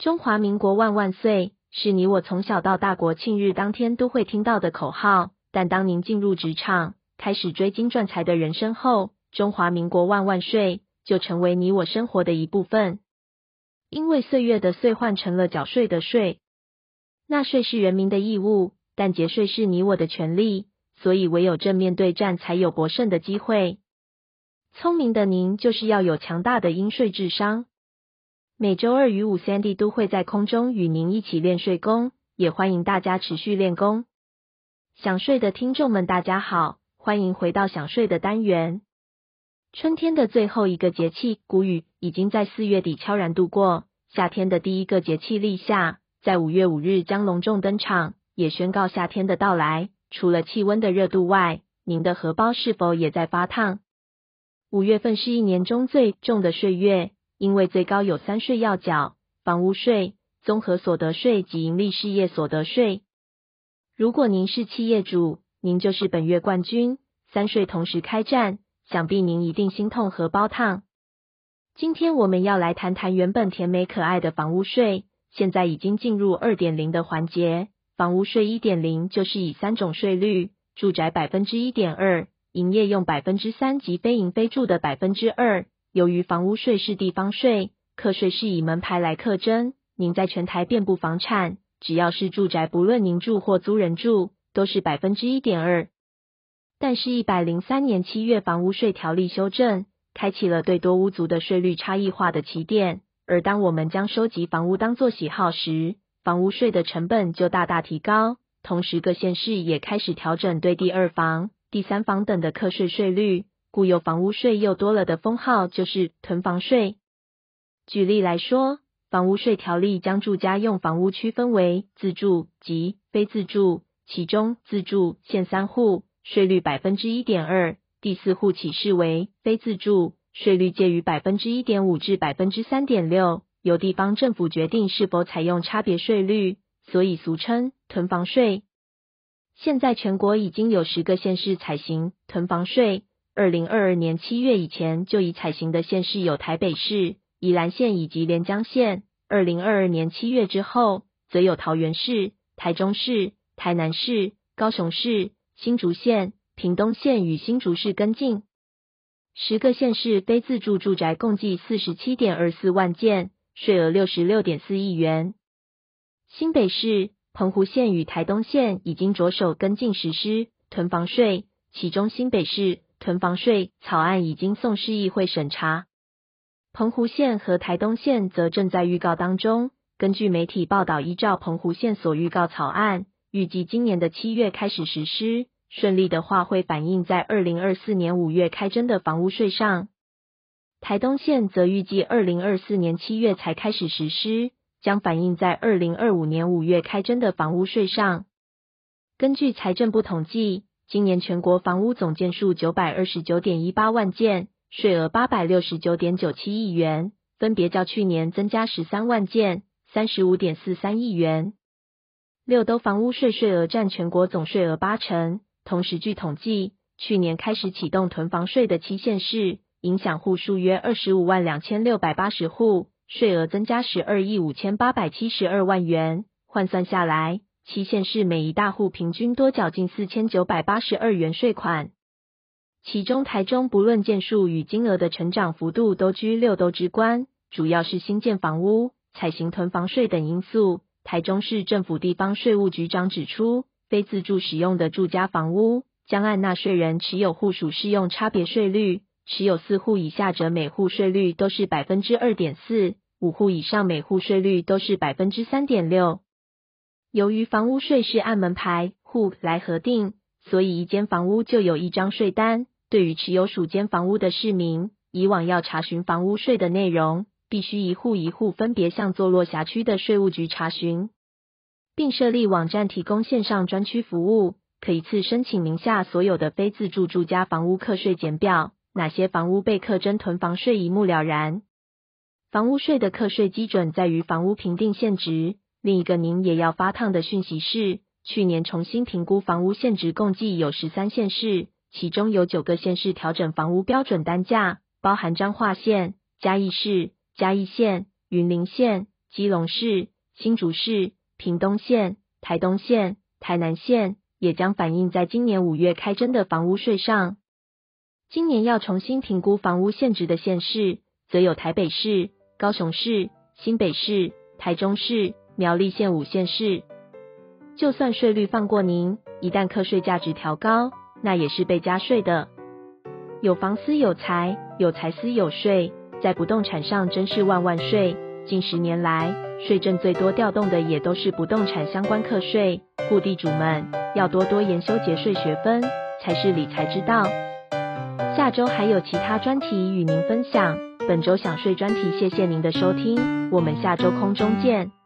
中华民国万万岁，是你我从小到大国庆日当天都会听到的口号。但当您进入职场，开始追金赚财的人生后，中华民国万万岁就成为你我生活的一部分。因为岁月的岁换成了缴税的税，纳税是人民的义务，但节税是你我的权利，所以唯有正面对战，才有博胜的机会。聪明的您，就是要有强大的应税智商。每周二与五，Sandy 都会在空中与您一起练睡功，也欢迎大家持续练功。想睡的听众们，大家好，欢迎回到想睡的单元。春天的最后一个节气谷雨已经在四月底悄然度过，夏天的第一个节气立夏在五月五日将隆重登场，也宣告夏天的到来。除了气温的热度外，您的荷包是否也在发烫？五月份是一年中最重的岁月。因为最高有三税要缴：房屋税、综合所得税及营利事业所得税。如果您是企业主，您就是本月冠军。三税同时开战，想必您一定心痛荷包烫。今天我们要来谈谈原本甜美可爱的房屋税，现在已经进入二点零的环节。房屋税一点零就是以三种税率：住宅百分之一点二，营业用百分之三及非营非住的百分之二。由于房屋税是地方税，课税是以门牌来课征。您在全台遍布房产，只要是住宅，不论您住或租人住，都是百分之一点二。但是，一百零三年七月房屋税条例修正，开启了对多屋族的税率差异化的起点。而当我们将收集房屋当作喜好时，房屋税的成本就大大提高。同时，各县市也开始调整对第二房、第三房等的课税税率。故有房屋税又多了的封号，就是囤房税。举例来说，房屋税条例将住家用房屋区分为自住及非自住，其中自住限三户，税率百分之一点二；第四户起视为非自住，税率介于百分之一点五至百分之三点六，由地方政府决定是否采用差别税率，所以俗称囤房税。现在全国已经有十个县市采行囤房税。二零二二年七月以前就已采行的县市有台北市、宜兰县以及连江县。二零二二年七月之后，则有桃园市、台中市、台南市、高雄市、新竹县、屏东县与新竹市跟进。十个县市非自住住宅共计四十七点二四万件，税额六十六点四亿元。新北市、澎湖县与台东县已经着手跟进实施囤房税，其中新北市。囤房税草案已经送市议会审查，澎湖县和台东县则正在预告当中。根据媒体报道，依照澎湖县所预告草案，预计今年的七月开始实施，顺利的话会反映在二零二四年五月开征的房屋税上。台东县则预计二零二四年七月才开始实施，将反映在二零二五年五月开征的房屋税上。根据财政部统计。今年全国房屋总件数九百二十九点一八万件，税额八百六十九点九七亿元，分别较去年增加十三万件，三十五点四三亿元。六都房屋税税额占全国总税额八成。同时，据统计，去年开始启动囤房税的七县市，影响户数约二十五万两千六百八十户，税额增加十二亿五千八百七十二万元。换算下来，七县市每一大户平均多缴近四千九百八十二元税款，其中台中不论件数与金额的成长幅度都居六都之冠，主要是新建房屋、采行囤房税等因素。台中市政府地方税务局长指出，非自住使用的住家房屋将按纳税人持有户数适用差别税率，持有四户以下者每户税率都是百分之二点四，五户以上每户税率都是百分之三点六。由于房屋税是按门牌户来核定，所以一间房屋就有一张税单。对于持有属间房屋的市民，以往要查询房屋税的内容，必须一户一户分别向坐落辖区的税务局查询，并设立网站提供线上专区服务，可一次申请名下所有的非自住住家房屋课税检表，哪些房屋被课征囤房税一目了然。房屋税的课税基准在于房屋评定现值。另一个您也要发烫的讯息是，去年重新评估房屋现值共计有十三县市，其中有九个县市调整房屋标准单价，包含彰化县、嘉义市、嘉义县、云林县、基隆市、新竹市、屏东县、台东县、台南县也将反映在今年五月开征的房屋税上。今年要重新评估房屋现值的县市，则有台北市、高雄市、新北市、台中市、苗栗县五县市。就算税率放过您，一旦课税价值调高，那也是被加税的。有房思有财，有财思有税，在不动产上真是万万税。近十年来，税政最多调动的也都是不动产相关课税，故地主们要多多研修节税学分，才是理财之道。下周还有其他专题与您分享。本周享税专题，谢谢您的收听，我们下周空中见。